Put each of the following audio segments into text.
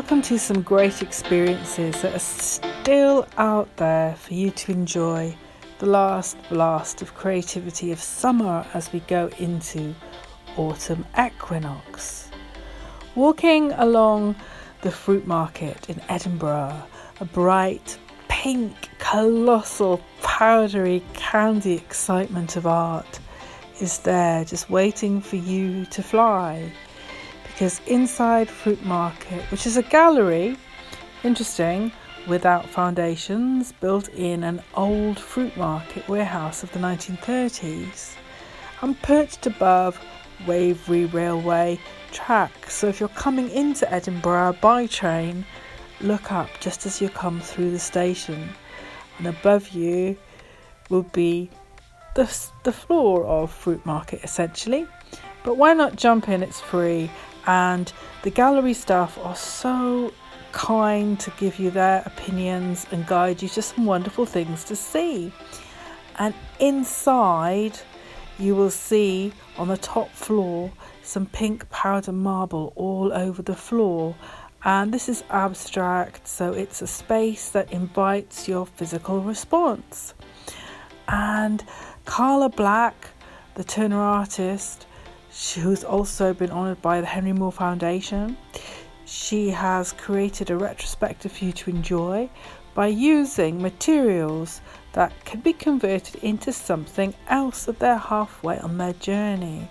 welcome to some great experiences that are still out there for you to enjoy the last blast of creativity of summer as we go into autumn equinox. Walking along the fruit market in Edinburgh, a bright, pink, colossal, powdery, candy excitement of art is there just waiting for you to fly. Because inside Fruit Market, which is a gallery, interesting, without foundations, built in an old fruit market warehouse of the 1930s, and perched above Waverley Railway track. So if you're coming into Edinburgh by train, look up just as you come through the station, and above you will be the, the floor of Fruit Market essentially. But why not jump in? It's free, and the gallery staff are so kind to give you their opinions and guide you to some wonderful things to see. And inside, you will see on the top floor some pink powder marble all over the floor. And this is abstract, so it's a space that invites your physical response. And Karla Black, the Turner artist, who's also been honoured by the Henry Moore Foundation, she has created a retrospective for you to enjoy by using materials that can be converted into something else that they're halfway on their journey.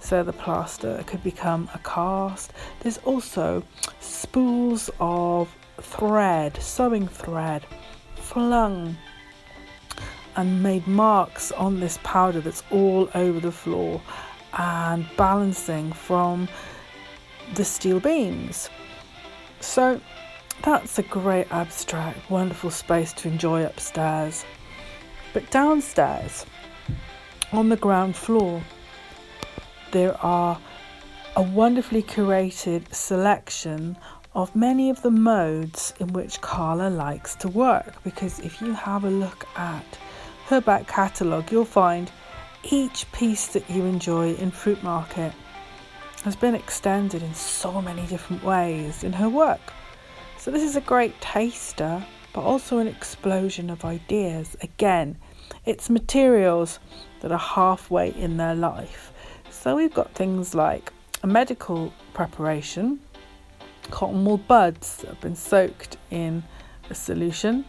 So the plaster could become a cast. There's also spools of thread, sewing thread, flung and made marks on this powder that's all over the floor and balancing from the steel beams. So that's a great abstract, wonderful space to enjoy upstairs. But downstairs, on the ground floor, there are a wonderfully curated selection of many of the modes in which Karla likes to work. Because if you have a look at her back catalogue, you'll find each piece that you enjoy in Fruit Market has been extended in so many different ways in her work. So, this is a great taster, but also an explosion of ideas. Again, it's materials that are halfway in their life. So, we've got things like a medical preparation, cotton wool buds that have been soaked in a solution,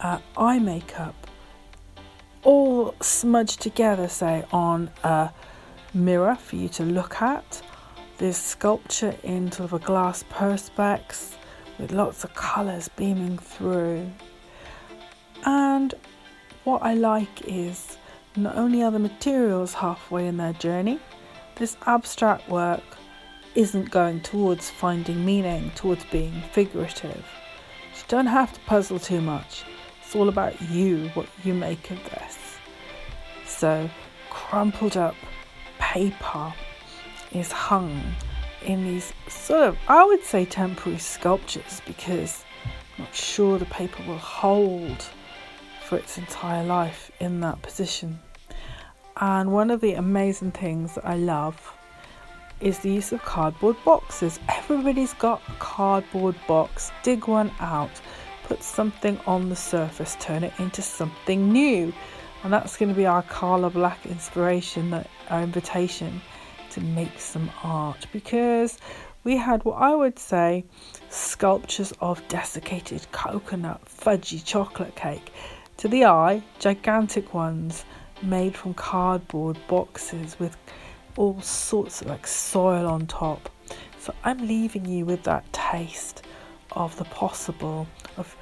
uh, eye makeup, all smudged together, say, on a mirror for you to look at. This sculpture in sort of a glass perspex with lots of colours beaming through. And what I like is not only are the materials halfway in their journey, this abstract work isn't going towards finding meaning, towards being figurative. You don't have to puzzle too much. It's all about you, what you make of this. So, crumpled up paper is hung in these sort of, I would say, temporary sculptures because I'm not sure the paper will hold for its entire life in that position. And one of the amazing things that I love is the use of cardboard boxes. Everybody's got a cardboard box, dig one out put something on the surface, turn it into something new. And that's going to be our Karla Black inspiration, our uh, invitation to make some art because we had what I would say sculptures of desiccated coconut, fudgy chocolate cake. To the eye, gigantic ones made from cardboard boxes with all sorts of like soil on top. So I'm leaving you with that taste of the possible, of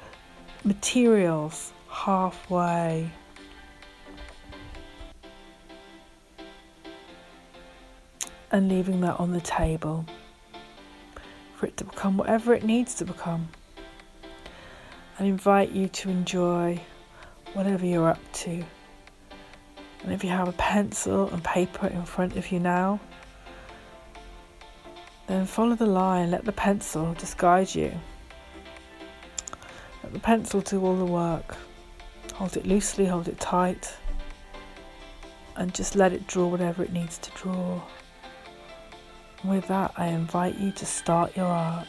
materials halfway. And leaving that on the table for it to become whatever it needs to become. And invite you to enjoy whatever you're up to. And if you have a pencil and paper in front of you now, then follow the line, let the pencil just guide you. The pencil do all the work. Hold it loosely, hold it tight, and just let it draw whatever it needs to draw. with that, I invite you to start your art.